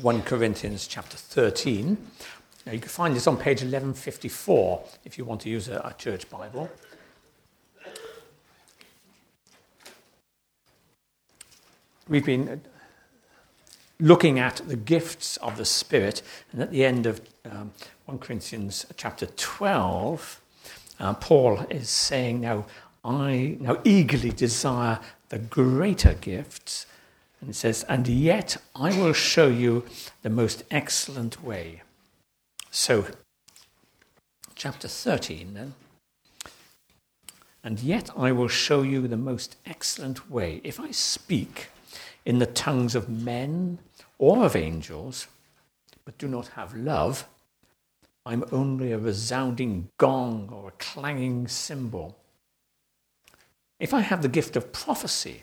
1 Corinthians chapter 13. Now, you can find this on page 1154 if you want to use a, a church Bible. We've been looking at the gifts of the Spirit, and at the end of um, 1 Corinthians chapter 12, uh, Paul is saying, Now I now eagerly desire the greater gifts. And it says, And yet I will show you the most excellent way. So, chapter 13 then. And yet I will show you the most excellent way. If I speak in the tongues of men or of angels, but do not have love, I'm only a resounding gong or a clanging cymbal. If I have the gift of prophecy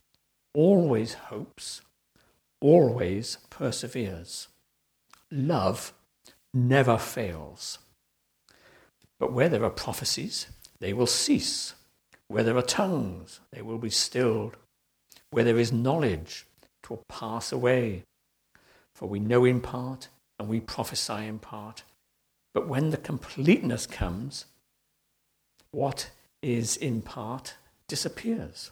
always hopes, always perseveres. Love never fails. But where there are prophecies, they will cease. Where there are tongues, they will be stilled. Where there is knowledge, it will pass away. For we know in part and we prophesy in part. But when the completeness comes, what is in part disappears.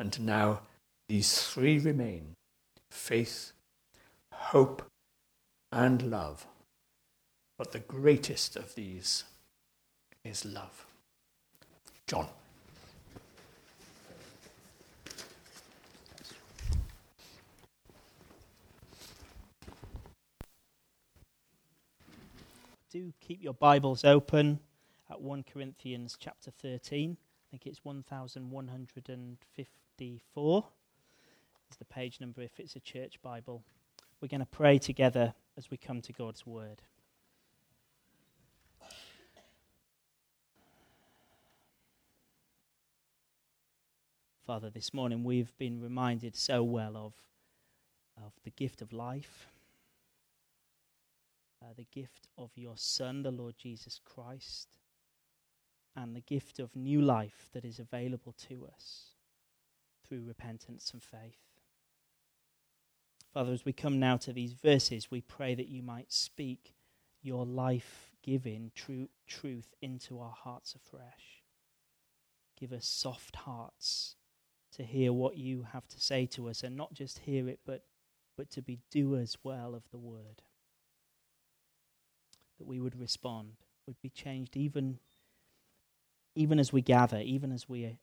And now these three remain faith, hope, and love. But the greatest of these is love. John. Do keep your Bibles open at 1 Corinthians chapter 13. I think it's 1150 54 is the page number if it's a church Bible. We're going to pray together as we come to God's Word. Father, this morning we've been reminded so well of, of the gift of life, uh, the gift of your Son, the Lord Jesus Christ, and the gift of new life that is available to us through repentance and faith. Father, as we come now to these verses, we pray that you might speak your life giving true truth into our hearts afresh. Give us soft hearts to hear what you have to say to us, and not just hear it, but, but to be doers well of the word. That we would respond, would be changed even, even as we gather, even as we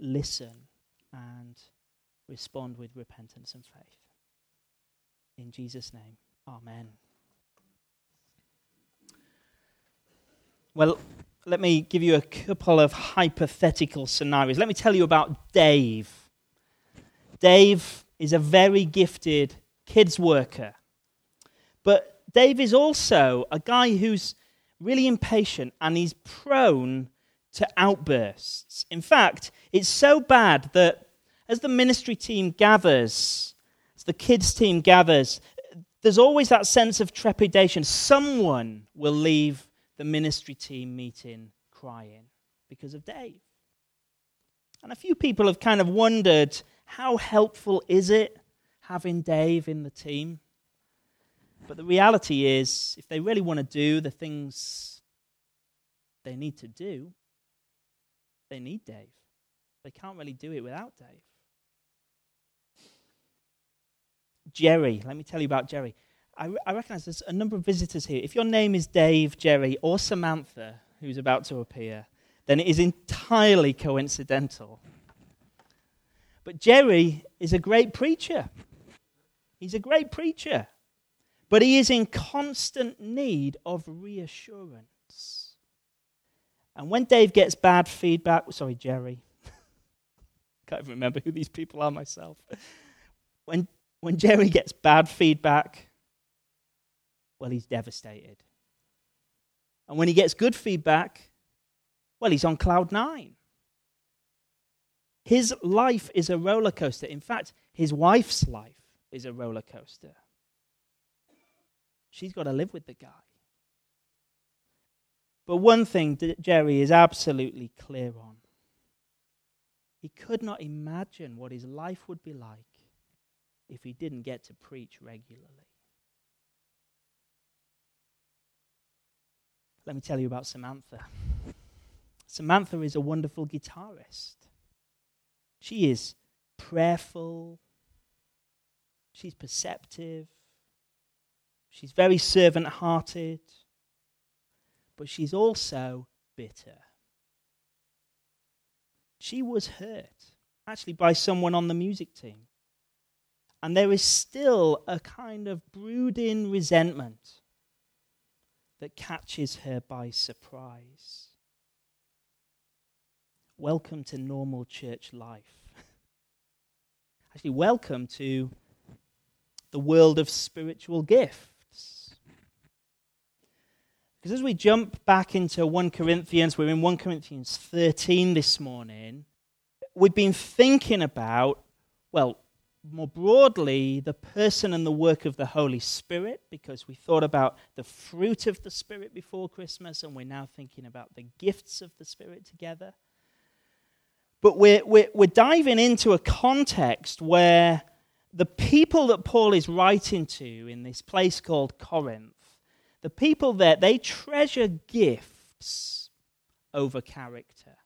listen and respond with repentance and faith. In Jesus' name, Amen. Well, let me give you a couple of hypothetical scenarios. Let me tell you about Dave. Dave is a very gifted kids worker. But Dave is also a guy who's really impatient and he's prone to outbursts. In fact, it's so bad that as the ministry team gathers, as the kids team gathers, there's always that sense of trepidation. Someone will leave the ministry team meeting crying because of Dave. And a few people have kind of wondered how helpful is it having Dave in the team? But the reality is, if they really want to do the things they need to do, they need Dave. They can't really do it without Dave. Jerry. Let me tell you about Jerry. I, I recognize there's a number of visitors here. If your name is Dave, Jerry, or Samantha, who's about to appear, then it is entirely coincidental. But Jerry is a great preacher. He's a great preacher. But he is in constant need of reassurance. And when Dave gets bad feedback, sorry, Jerry, can't even remember who these people are myself. When when Jerry gets bad feedback, well, he's devastated. And when he gets good feedback, well, he's on cloud nine. His life is a roller coaster. In fact, his wife's life is a roller coaster. She's got to live with the guy. But one thing that Jerry is absolutely clear on he could not imagine what his life would be like if he didn't get to preach regularly. Let me tell you about Samantha. Samantha is a wonderful guitarist. She is prayerful, she's perceptive, she's very servant hearted, but she's also bitter. She was hurt, actually, by someone on the music team. And there is still a kind of brooding resentment that catches her by surprise. Welcome to normal church life. Actually, welcome to the world of spiritual gifts. Because as we jump back into 1 Corinthians, we're in 1 Corinthians 13 this morning, we've been thinking about, well, more broadly, the person and the work of the Holy Spirit, because we thought about the fruit of the Spirit before Christmas, and we're now thinking about the gifts of the Spirit together. But we're, we're, we're diving into a context where the people that Paul is writing to in this place called Corinth, the people there, they treasure gifts over character.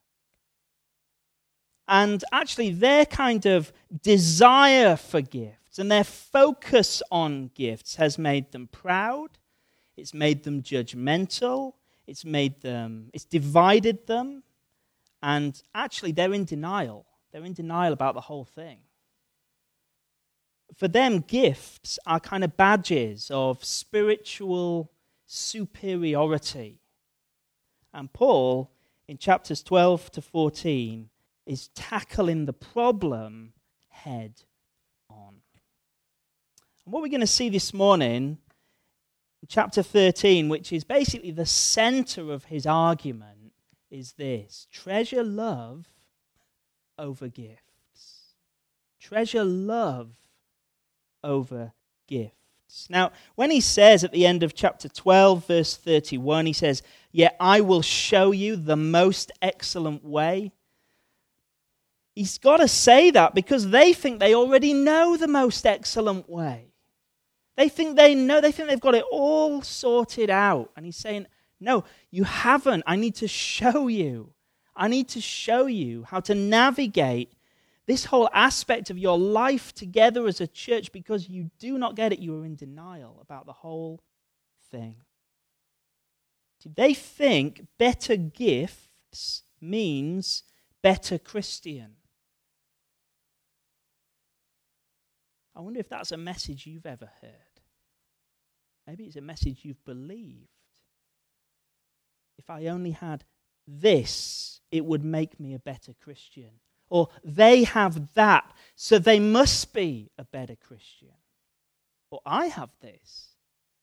And actually, their kind of desire for gifts and their focus on gifts has made them proud, it's made them judgmental, it's made them, it's divided them, and actually, they're in denial. They're in denial about the whole thing. For them, gifts are kind of badges of spiritual superiority. And Paul, in chapters 12 to 14, is tackling the problem head on. And what we're going to see this morning, chapter 13, which is basically the center of his argument, is this treasure love over gifts. Treasure love over gifts. Now, when he says at the end of chapter 12, verse 31, he says, Yet I will show you the most excellent way He's got to say that because they think they already know the most excellent way. They think they know, they think they've got it all sorted out. And he's saying, No, you haven't. I need to show you. I need to show you how to navigate this whole aspect of your life together as a church because you do not get it. You are in denial about the whole thing. Do They think better gifts means better Christian. I wonder if that's a message you've ever heard. Maybe it's a message you've believed. If I only had this, it would make me a better Christian. Or they have that, so they must be a better Christian. Or I have this,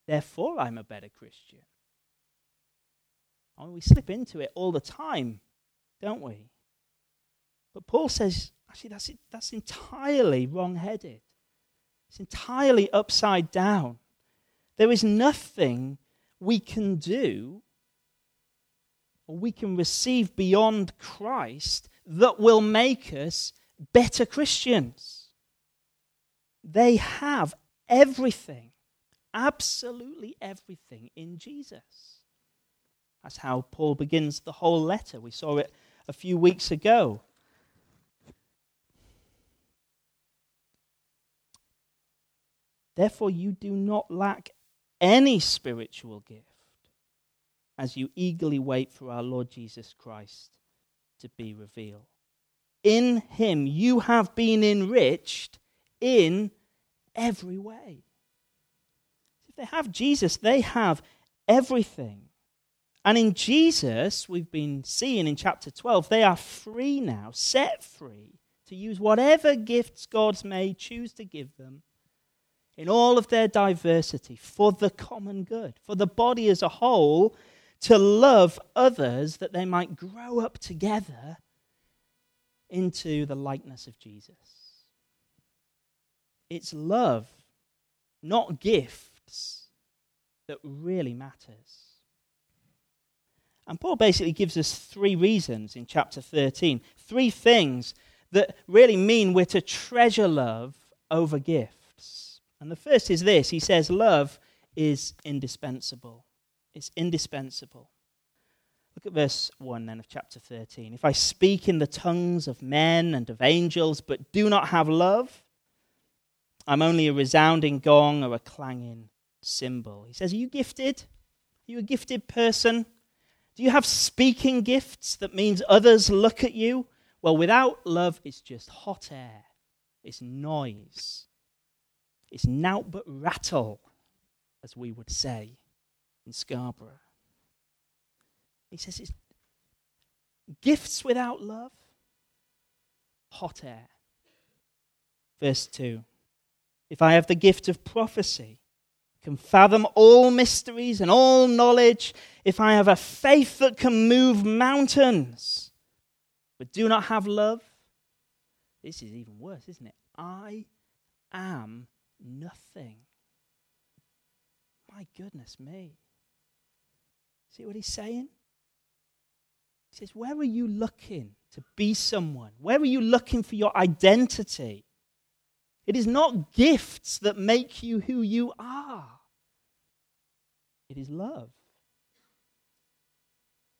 therefore I'm a better Christian. And we slip into it all the time, don't we? But Paul says, actually, that's, that's entirely wrong headed. It's entirely upside down. There is nothing we can do or we can receive beyond Christ that will make us better Christians. They have everything, absolutely everything in Jesus. That's how Paul begins the whole letter. We saw it a few weeks ago. Therefore, you do not lack any spiritual gift as you eagerly wait for our Lord Jesus Christ to be revealed. In him you have been enriched in every way. If they have Jesus, they have everything. And in Jesus, we've been seeing in chapter 12, they are free now, set free to use whatever gifts God may choose to give them in all of their diversity for the common good, for the body as a whole to love others that they might grow up together into the likeness of Jesus. It's love, not gifts, that really matters. And Paul basically gives us three reasons in chapter 13, three things that really mean we're to treasure love over gifts. And the first is this he says, Love is indispensable. It's indispensable. Look at verse 1 then of chapter 13. If I speak in the tongues of men and of angels, but do not have love, I'm only a resounding gong or a clanging cymbal. He says, Are you gifted? Are you a gifted person? Do you have speaking gifts that means others look at you? Well, without love, it's just hot air, it's noise, it's nout but rattle, as we would say in Scarborough. He says it's gifts without love, hot air. Verse 2 If I have the gift of prophecy, can fathom all mysteries and all knowledge, if I have a faith that can move mountains, but do not have love, this is even worse, isn't it? I am nothing. My goodness me. See what he's saying? He says, Where are you looking to be someone? Where are you looking for your identity? It is not gifts that make you who you are, it is love.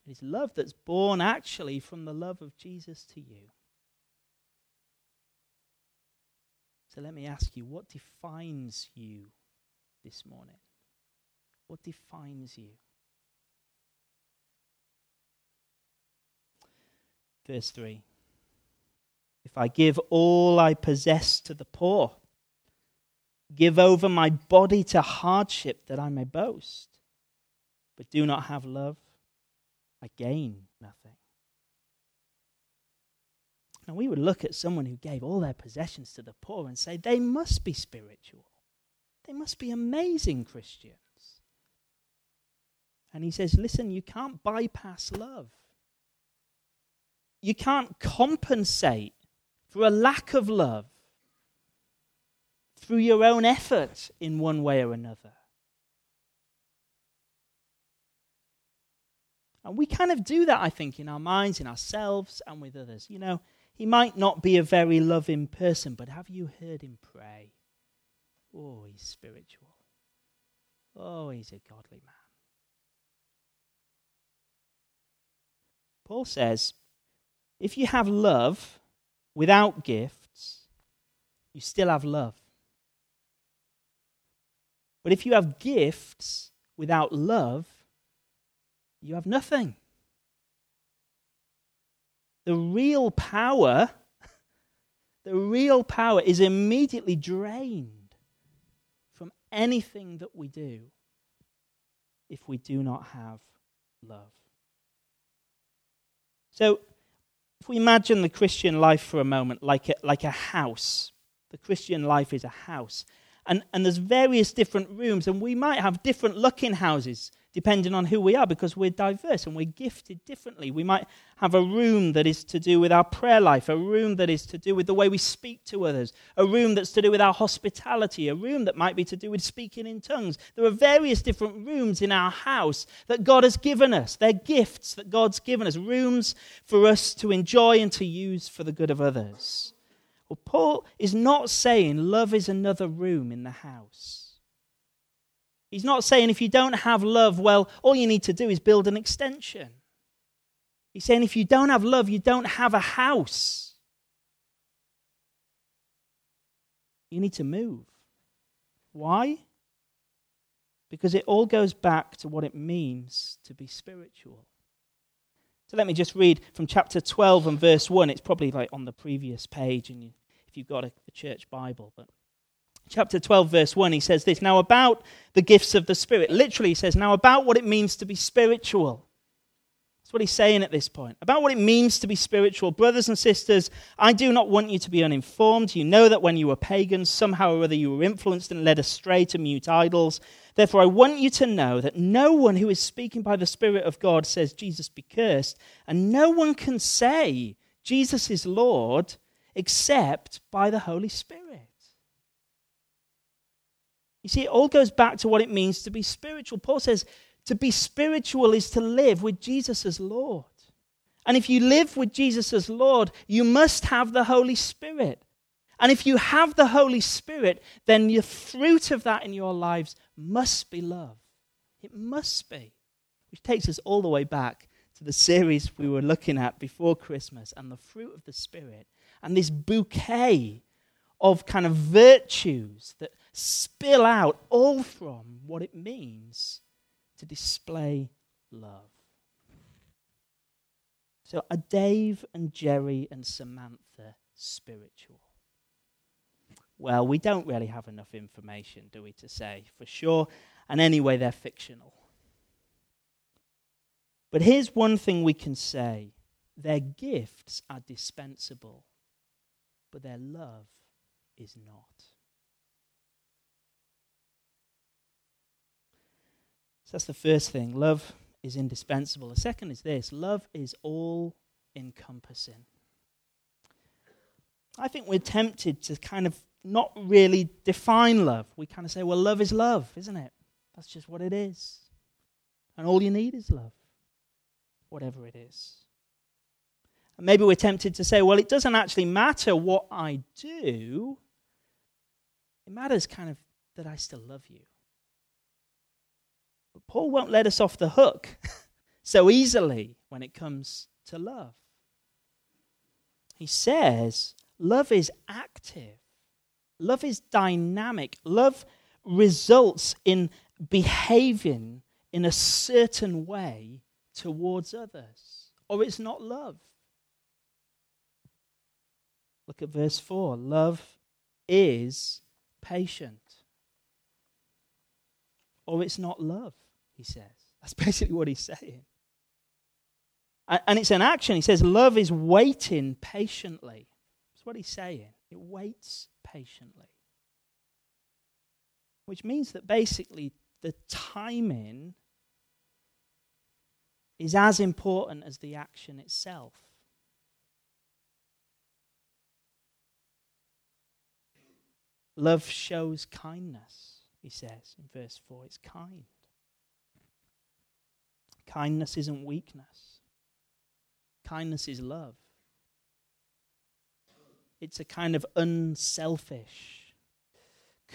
It is love that's born actually from the love of Jesus to you. So let me ask you what defines you this morning? What defines you? Verse 3 If I give all I possess to the poor, give over my body to hardship that I may boast, but do not have love, I gain nothing. Now, we would look at someone who gave all their possessions to the poor and say, they must be spiritual. They must be amazing Christians. And he says, listen, you can't bypass love you can't compensate for a lack of love through your own effort in one way or another. And we kind of do that, I think, in our minds, in ourselves, and with others. You know, he might not be a very loving person, but have you heard him pray? Oh, he's spiritual. Oh, he's a godly man. Paul says, if you have love without gifts, you still have love. But if you have gifts without love, you have nothing. The real power, the real power is immediately drained from anything that we do if we do not have love. So, if we imagine the Christian life for a moment like a, like a house, the Christian life is a house. And, and there's various different rooms, and we might have different looking houses, depending on who we are because we're diverse and we're gifted differently. We might have a room that is to do with our prayer life, a room that is to do with the way we speak to others, a room that's to do with our hospitality, a room that might be to do with speaking in tongues. There are various different rooms in our house that God has given us. They're gifts that God's given us, rooms for us to enjoy and to use for the good of others. Well, Paul is not saying love is another room in the house. He's not saying if you don't have love, well, all you need to do is build an extension. He's saying if you don't have love, you don't have a house. You need to move. Why? Because it all goes back to what it means to be spiritual. So let me just read from chapter 12 and verse 1. It's probably like on the previous page, and if you've got a, a church Bible, but chapter 12, verse 1, he says this Now, about the gifts of the Spirit, literally, he says, Now, about what it means to be spiritual. That's what he's saying at this point. About what it means to be spiritual. Brothers and sisters, I do not want you to be uninformed. You know that when you were pagans, somehow or other you were influenced and led astray to mute idols. Therefore, I want you to know that no one who is speaking by the Spirit of God says, Jesus be cursed, and no one can say, Jesus is Lord, except by the Holy Spirit. You see, it all goes back to what it means to be spiritual. Paul says to be spiritual is to live with Jesus as Lord. And if you live with Jesus as Lord, you must have the Holy Spirit. And if you have the Holy Spirit, then the fruit of that in your lives must be love. It must be. Which takes us all the way back to the series we were looking at before Christmas and the fruit of the Spirit and this bouquet of kind of virtues that spill out all from what it means to display love. So, are Dave and Jerry and Samantha spiritual? Well, we don't really have enough information, do we, to say for sure. And anyway, they're fictional. But here's one thing we can say their gifts are dispensable, but their love is not. That's the first thing. Love is indispensable. The second is this love is all encompassing. I think we're tempted to kind of not really define love. We kind of say, well, love is love, isn't it? That's just what it is. And all you need is love, whatever it is. And maybe we're tempted to say, well, it doesn't actually matter what I do, it matters kind of that I still love you. But Paul won't let us off the hook so easily when it comes to love. He says, love is active, love is dynamic, love results in behaving in a certain way towards others, or it's not love. Look at verse 4 love is patient, or it's not love he says. That's basically what he's saying. And it's an action. He says, Love is waiting patiently. That's what he's saying. It waits patiently. Which means that basically the timing is as important as the action itself. Love shows kindness, he says in verse 4. It's kind. Kindness isn't weakness, kindness is love. It's a kind of unselfish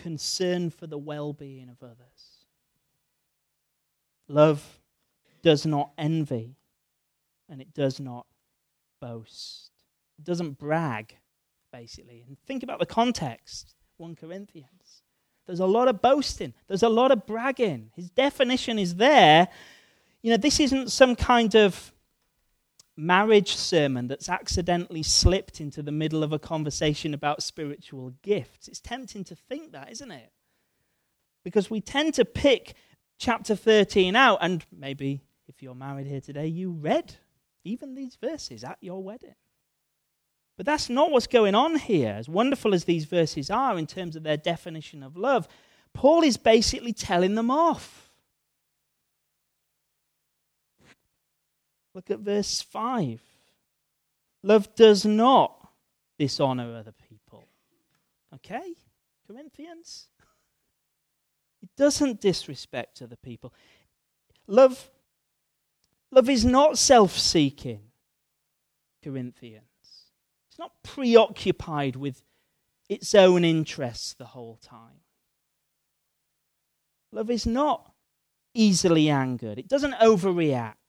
concern for the well being of others. Love does not envy and it does not boast. It doesn't brag, basically. And think about the context 1 Corinthians. There's a lot of boasting, there's a lot of bragging. His definition is there you know, this isn't some kind of marriage sermon that's accidentally slipped into the middle of a conversation about spiritual gifts. It's tempting to think that, isn't it? Because we tend to pick chapter 13 out, and maybe if you're married here today, you read even these verses at your wedding. But that's not what's going on here. As wonderful as these verses are in terms of their definition of love, Paul is basically telling them off. Look at verse 5. Love does not dishonor other people. Okay? Corinthians? It doesn't disrespect other people. Love, love is not self seeking, Corinthians. It's not preoccupied with its own interests the whole time. Love is not easily angered, it doesn't overreact,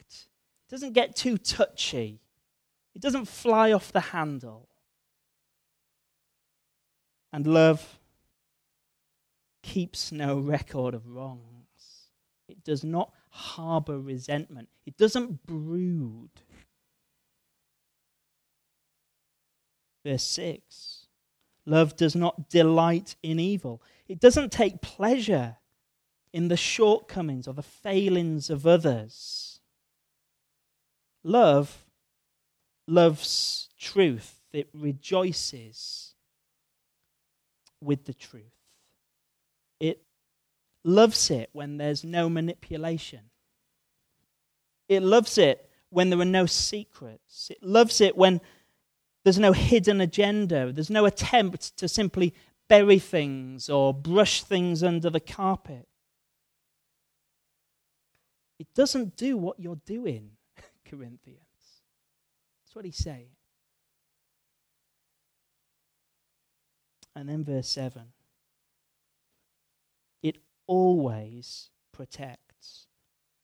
it doesn't get too touchy, it doesn't fly off the handle. And love keeps no record of wrongs. It does not harbor resentment. It doesn't brood. Verse 6 Love does not delight in evil, it doesn't take pleasure in the shortcomings or the failings of others. Love loves truth, it rejoices with the truth. It loves it when there's no manipulation. It loves it when there are no secrets. It loves it when there's no hidden agenda. There's no attempt to simply bury things or brush things under the carpet. It doesn't do what you're doing, Corinthians. That's what he's saying. And then verse 7 it always protects,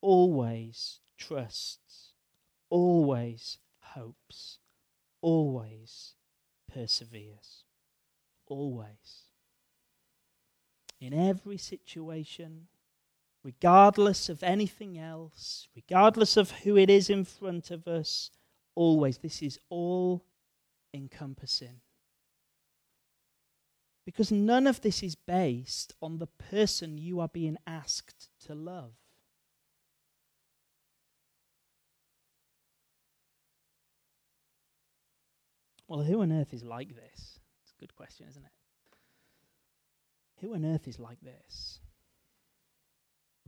always trusts, always hopes, always perseveres. Always. In every situation, regardless of anything else, regardless of who it is in front of us, always. This is all encompassing. Because none of this is based on the person you are being asked to love. Well, who on earth is like this? It's a good question, isn't it? Who on earth is like this?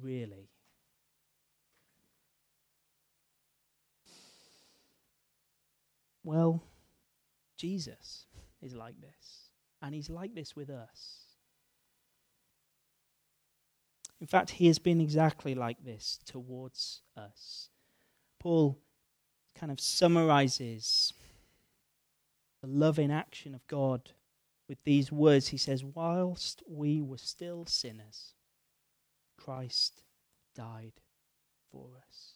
Really? Well, Jesus is like this, and he's like this with us. In fact, he has been exactly like this towards us. Paul kind of summarizes the loving action of God with these words. He says, Whilst we were still sinners, Christ died for us.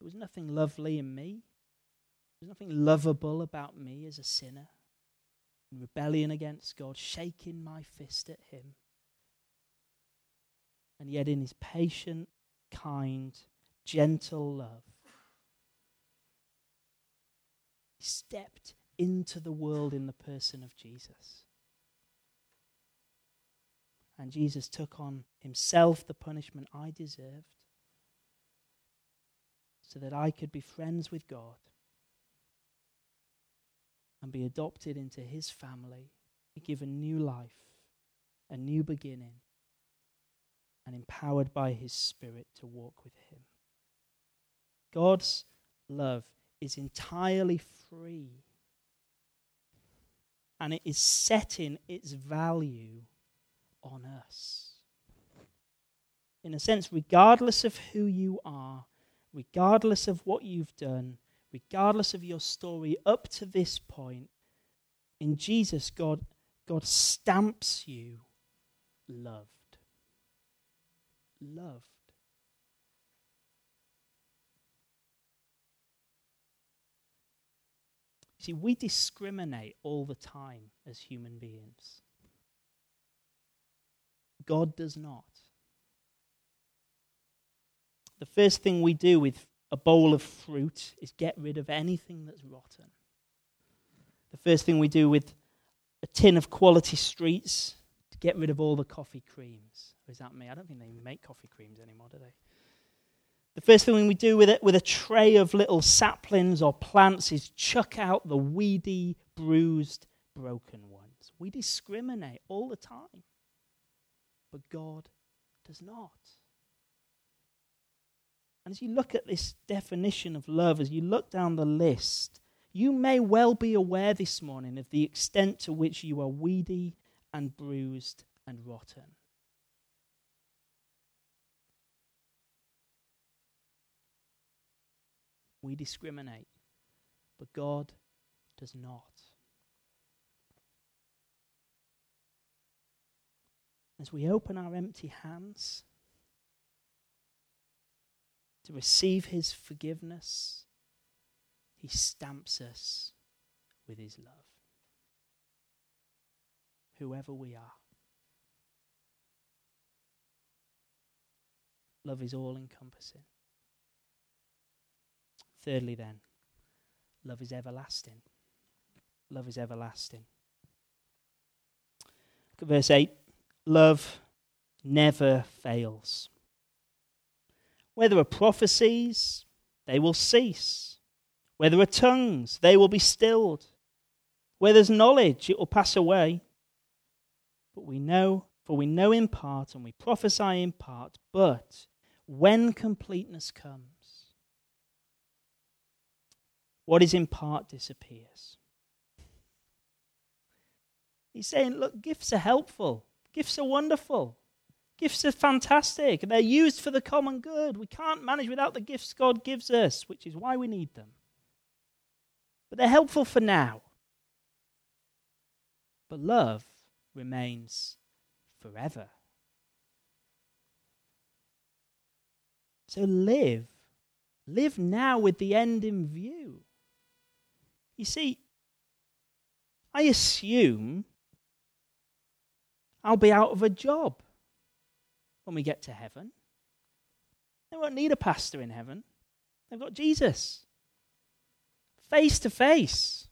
There was nothing lovely in me. There was nothing lovable about me as a sinner, in rebellion against God, shaking my fist at Him. And yet, in His patient, kind, gentle love, He stepped into the world in the person of Jesus. And Jesus took on himself the punishment I deserved so that I could be friends with God and be adopted into his family, be given new life, a new beginning, and empowered by his Spirit to walk with him. God's love is entirely free. And it is setting its value on us. In a sense, regardless of who you are, regardless of what you've done, regardless of your story up to this point, in Jesus, God, God stamps you loved. Loved. See, we discriminate all the time as human beings. God does not. The first thing we do with a bowl of fruit is get rid of anything that's rotten. The first thing we do with a tin of quality streets to get rid of all the coffee creams. Or is that me? I don't think they make coffee creams anymore, do they? The first thing we do with it, with a tray of little saplings or plants, is chuck out the weedy, bruised, broken ones. We discriminate all the time. But God does not. And as you look at this definition of love, as you look down the list, you may well be aware this morning of the extent to which you are weedy and bruised and rotten. We discriminate, but God does not. As we open our empty hands to receive His forgiveness, He stamps us with His love. Whoever we are. Love is all encompassing. Thirdly, then, love is everlasting. Love is everlasting. Look at verse 8. Love never fails. Where there are prophecies, they will cease. Where there are tongues, they will be stilled. Where there's knowledge, it will pass away. But we know, for we know in part and we prophesy in part, but when completeness comes, what is in part disappears. He's saying, look, gifts are helpful, gifts are wonderful, gifts are fantastic, they're used for the common good. We can't manage without the gifts God gives us, which is why we need them. But they're helpful for now. But love remains forever. So live. Live now with the end in view. You see, I assume I'll be out of a job when we get to heaven. They won't need a pastor in heaven. They've got Jesus face to face.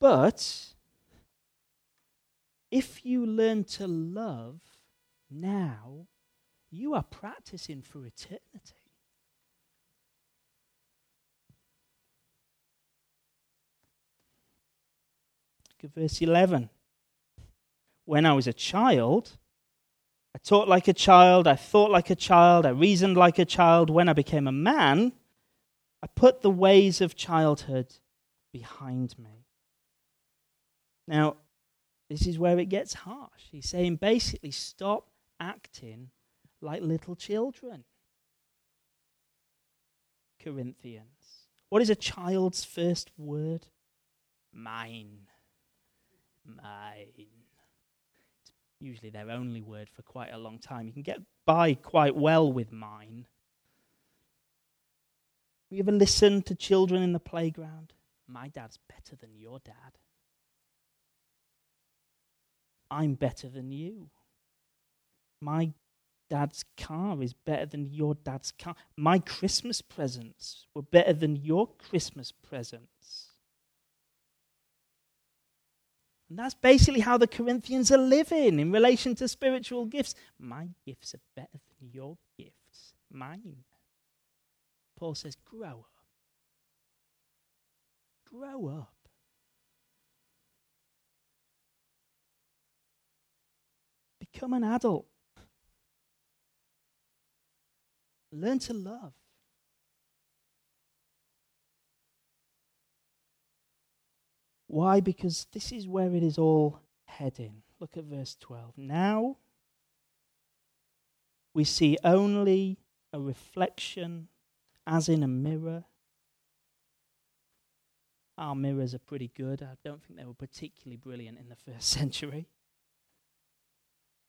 But if you learn to love now, you are practicing for eternity. Look at verse 11. When I was a child, I talked like a child, I thought like a child, I reasoned like a child. When I became a man, I put the ways of childhood behind me. Now, this is where it gets harsh. He's saying basically, stop acting like little children. Corinthians. What is a child's first word? Mine. Mine. Usually their only word for quite a long time. You can get by quite well with mine. You ever listened to children in the playground? My dad's better than your dad. I'm better than you. My dad's car is better than your dad's car. My Christmas presents were better than your Christmas presents. And that's basically how the Corinthians are living in relation to spiritual gifts. My gifts are better than your gifts. Mine. Paul says, grow up. Grow up. Become an adult. Learn to love. Why? Because this is where it is all heading. Look at verse 12. Now we see only a reflection as in a mirror. Our mirrors are pretty good. I don't think they were particularly brilliant in the first century.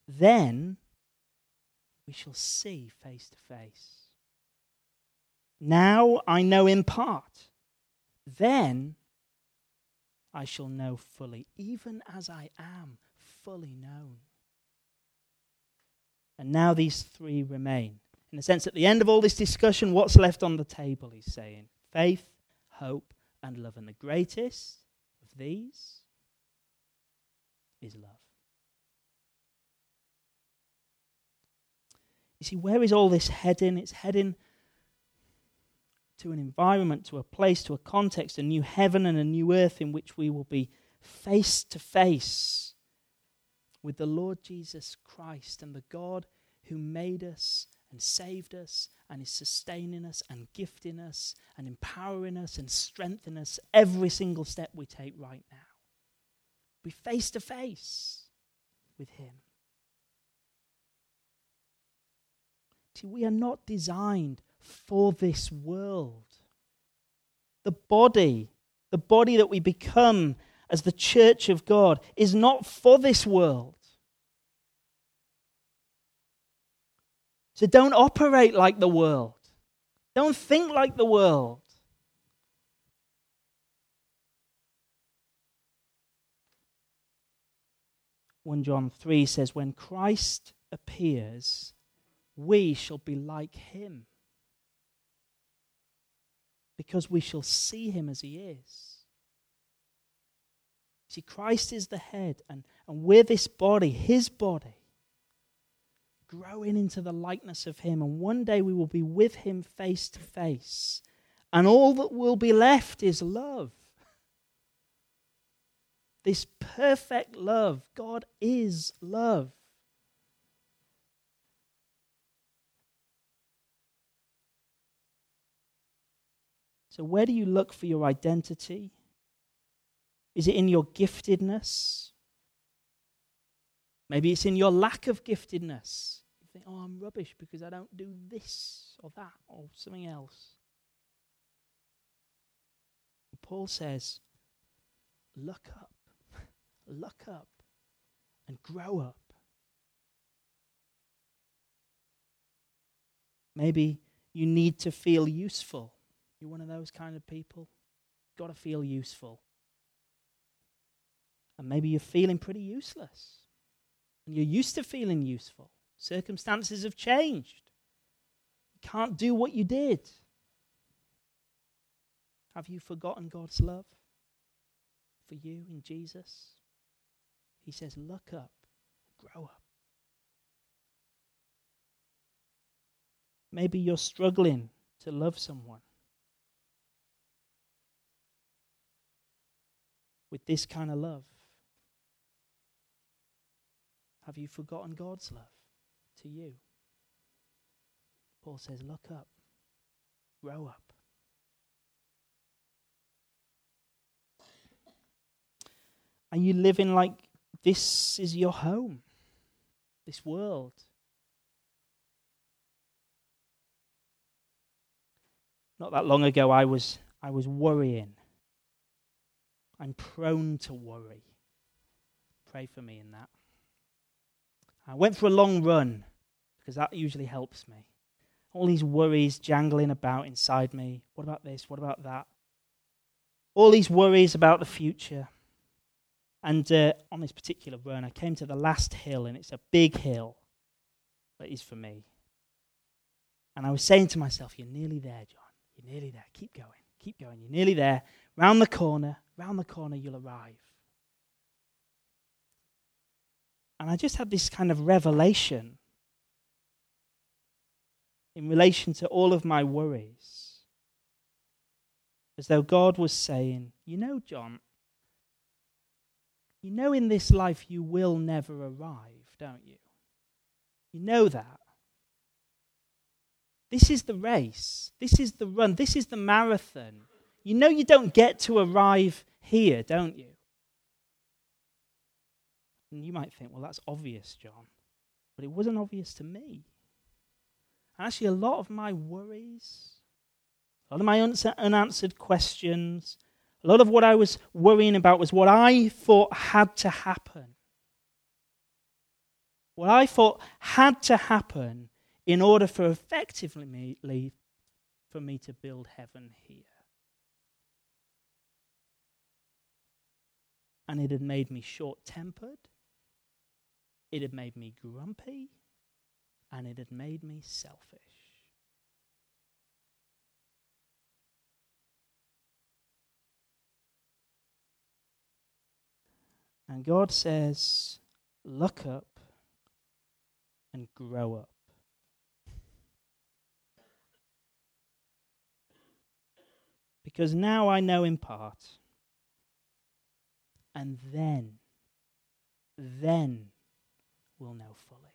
Then we shall see face to face. Now I know in part. Then I shall know fully, even as I am fully known. And now these three remain. In the sense, at the end of all this discussion, what's left on the table, he's saying? Faith, hope, and love. And the greatest of these is love. You see, where is all this heading? It's heading to an environment, to a place, to a context, a new heaven and a new earth in which we will be face to face with the Lord Jesus Christ and the God who made us and saved us and is sustaining us and gifting us and empowering us and strengthening us every single step we take right now. Be face to face with Him. See, we are not designed for this world. The body, the body that we become as the church of God, is not for this world. So don't operate like the world. Don't think like the world. One John 3 says, When Christ appears, we shall be like him because we shall see him as he is. See, Christ is the head, and, and we're this body, his body, growing into the likeness of him. And one day we will be with him face to face. And all that will be left is love. This perfect love. God is love. So, where do you look for your identity? Is it in your giftedness? Maybe it's in your lack of giftedness. You think, oh, I'm rubbish because I don't do this or that or something else. Paul says, look up, look up, and grow up. Maybe you need to feel useful. You're one of those kind of people. Got to feel useful. And maybe you're feeling pretty useless. And you're used to feeling useful. Circumstances have changed. You can't do what you did. Have you forgotten God's love for you in Jesus? He says, Look up, grow up. Maybe you're struggling to love someone. With this kind of love? Have you forgotten God's love to you? Paul says, Look up, grow up. Are you living like this is your home, this world? Not that long ago, I was, I was worrying I'm prone to worry. Pray for me in that. I went for a long run because that usually helps me. All these worries jangling about inside me. What about this? What about that? All these worries about the future. And uh, on this particular run, I came to the last hill, and it's a big hill that is for me. And I was saying to myself, You're nearly there, John. You're nearly there. Keep going. Keep going. You're nearly there. Round the corner, round the corner, you'll arrive. And I just had this kind of revelation in relation to all of my worries. As though God was saying, You know, John, you know in this life you will never arrive, don't you? You know that. This is the race. This is the run. This is the marathon. You know you don't get to arrive here, don't you? And you might think, well, that's obvious, John. But it wasn't obvious to me. And actually, a lot of my worries, a lot of my unanswered questions, a lot of what I was worrying about was what I thought had to happen. What I thought had to happen in order for effectively for me to build heaven here. And it had made me short tempered, it had made me grumpy, and it had made me selfish. And God says, Look up and grow up. Because now I know in part and then, then we'll know fully.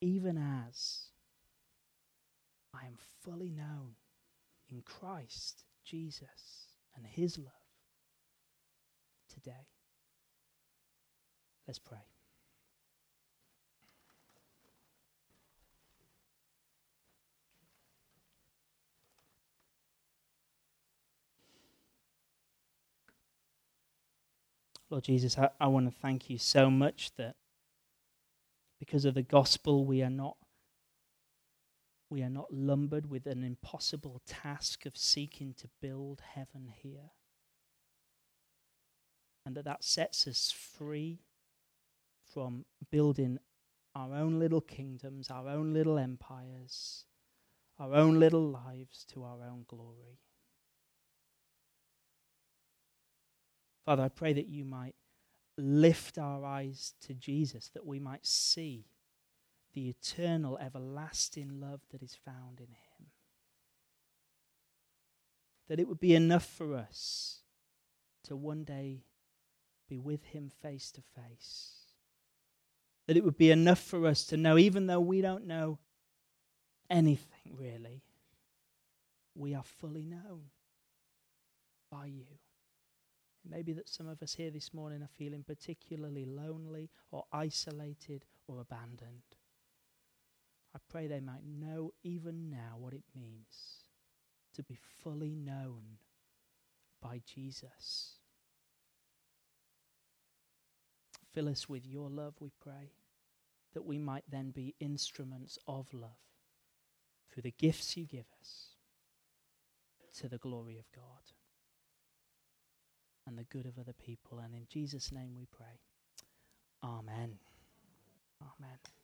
even as I am fully known in Christ Jesus and his love today. Let's pray. Lord Jesus, I, I want to thank you so much that because of the gospel we are not we are not lumbered with an impossible task of seeking to build heaven here. And that that sets us free from building our own little kingdoms, our own little empires, our own little lives to our own glory. Father, I pray that you might lift our eyes to Jesus, that we might see the eternal, everlasting love that is found in him. That it would be enough for us to one day be with him face to face. That it would be enough for us to know, even though we don't know anything really, we are fully known by you. It may be that some of us here this morning are feeling particularly lonely or isolated or abandoned. I pray they might know even now what it means to be fully known by Jesus. Fill us with your love, we pray, that we might then be instruments of love through the gifts you give us to the glory of God and the good of other people. And in Jesus' name we pray. Amen. Amen.